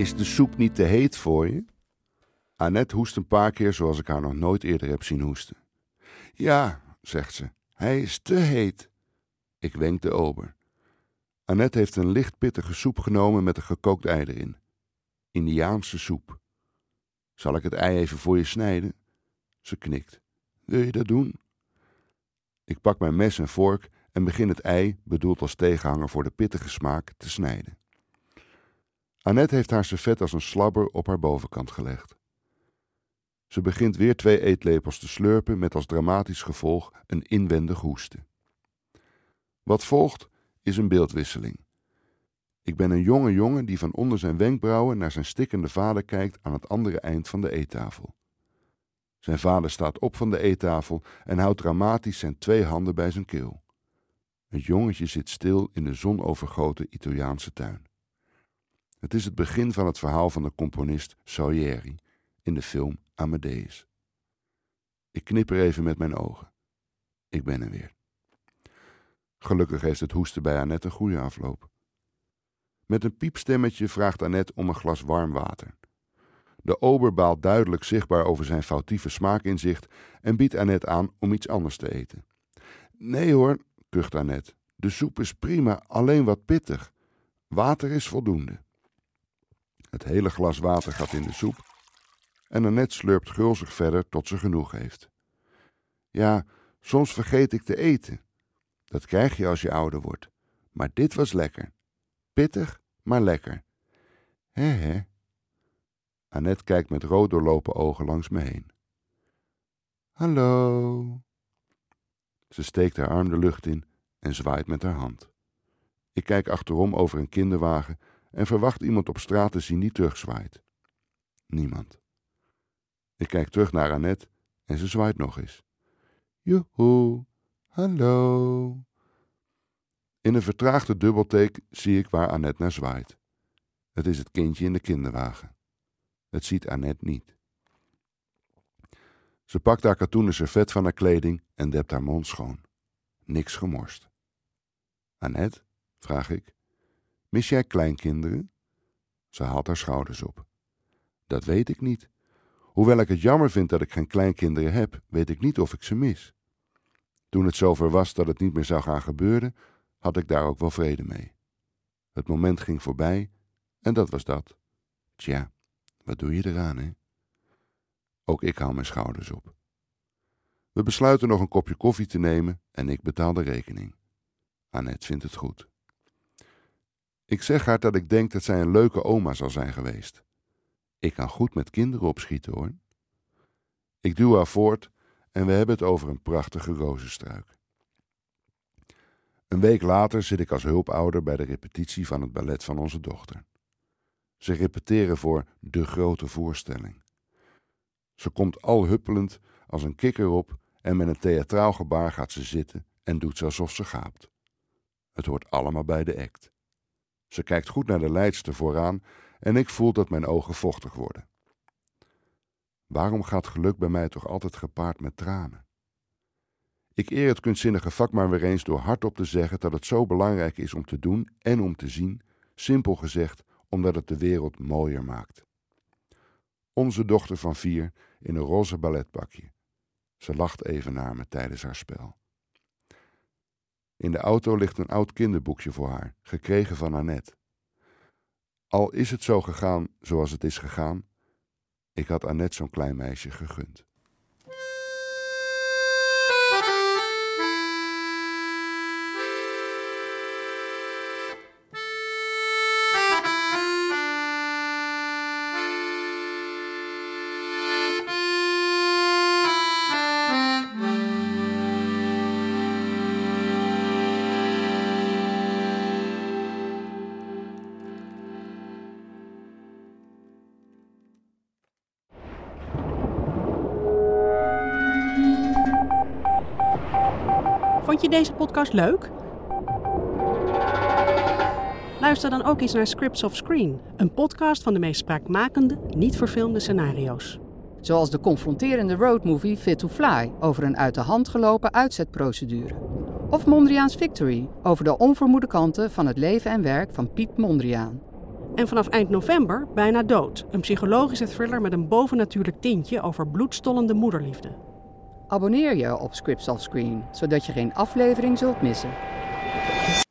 Is de soep niet te heet voor je? Annette hoest een paar keer zoals ik haar nog nooit eerder heb zien hoesten. Ja, zegt ze, hij is te heet. Ik wenk de ober. Annette heeft een licht pittige soep genomen met een gekookt ei erin. Indiaanse soep. Zal ik het ei even voor je snijden? Ze knikt. Wil je dat doen? Ik pak mijn mes en vork en begin het ei, bedoeld als tegenhanger voor de pittige smaak, te snijden. Annette heeft haar servet als een slabber op haar bovenkant gelegd. Ze begint weer twee eetlepels te slurpen met als dramatisch gevolg een inwendig hoesten. Wat volgt is een beeldwisseling. Ik ben een jonge jongen die van onder zijn wenkbrauwen naar zijn stikkende vader kijkt aan het andere eind van de eettafel. Zijn vader staat op van de eettafel en houdt dramatisch zijn twee handen bij zijn keel. Het jongetje zit stil in de zonovergoten Italiaanse tuin. Het is het begin van het verhaal van de componist Salieri in de film Amadeus. Ik knipper even met mijn ogen. Ik ben er weer. Gelukkig heeft het hoesten bij Annette een goede afloop. Met een piepstemmetje vraagt Annette om een glas warm water. De ober baalt duidelijk zichtbaar over zijn foutieve smaakinzicht en biedt Annette aan om iets anders te eten. Nee hoor, kucht Annette. De soep is prima, alleen wat pittig. Water is voldoende. Het hele glas water gaat in de soep en Annette slurpt gulzig verder tot ze genoeg heeft. Ja, soms vergeet ik te eten. Dat krijg je als je ouder wordt. Maar dit was lekker. Pittig, maar lekker. Hé hé. Annette kijkt met rood doorlopen ogen langs me heen. Hallo. Ze steekt haar arm de lucht in en zwaait met haar hand. Ik kijk achterom over een kinderwagen en verwacht iemand op straat te zien die terugzwaait. Niemand. Ik kijk terug naar Annette en ze zwaait nog eens. Joehoe, hallo. In een vertraagde dubbelteek zie ik waar Annette naar zwaait. Het is het kindje in de kinderwagen. Het ziet Annette niet. Ze pakt haar katoenen servet van haar kleding en dept haar mond schoon. Niks gemorst. Annette, vraag ik, mis jij kleinkinderen? Ze haalt haar schouders op. Dat weet ik niet. Hoewel ik het jammer vind dat ik geen kleinkinderen heb, weet ik niet of ik ze mis. Toen het zover was dat het niet meer zou gaan gebeuren, had ik daar ook wel vrede mee. Het moment ging voorbij en dat was dat. Tja, wat doe je eraan, hè? Ook ik haal mijn schouders op. We besluiten nog een kopje koffie te nemen en ik betaal de rekening. Annette vindt het goed. Ik zeg haar dat ik denk dat zij een leuke oma zal zijn geweest. Ik kan goed met kinderen opschieten hoor. Ik duw haar voort en we hebben het over een prachtige rozenstruik. Een week later zit ik als hulpouder bij de repetitie van het ballet van onze dochter. Ze repeteren voor de grote voorstelling. Ze komt al huppelend als een kikker op en met een theatraal gebaar gaat ze zitten en doet alsof ze gaapt. Het hoort allemaal bij de act. Ze kijkt goed naar de leidster vooraan en ik voel dat mijn ogen vochtig worden. Waarom gaat geluk bij mij toch altijd gepaard met tranen? Ik eer het kunstzinnige vak maar weer eens door hardop te zeggen dat het zo belangrijk is om te doen en om te zien, simpel gezegd, omdat het de wereld mooier maakt. Onze dochter van vier in een roze balletpakje. Ze lacht even naar me tijdens haar spel. In de auto ligt een oud kinderboekje voor haar, gekregen van Annette. Al is het zo gegaan zoals het is gegaan, ik had Annette zo'n klein meisje gegund. Vond je deze podcast leuk? Luister dan ook eens naar Scripts of Screen, een podcast van de meest spraakmakende, niet verfilmde scenario's. Zoals de confronterende roadmovie Fit to Fly over een uit de hand gelopen uitzetprocedure. Of Mondriaans Victory over de onvermoede kanten van het leven en werk van Piet Mondriaan. En vanaf eind november Bijna Dood, een psychologische thriller met een bovennatuurlijk tintje over bloedstollende moederliefde. Abonneer je op Scripts Offscreen, zodat je geen aflevering zult missen.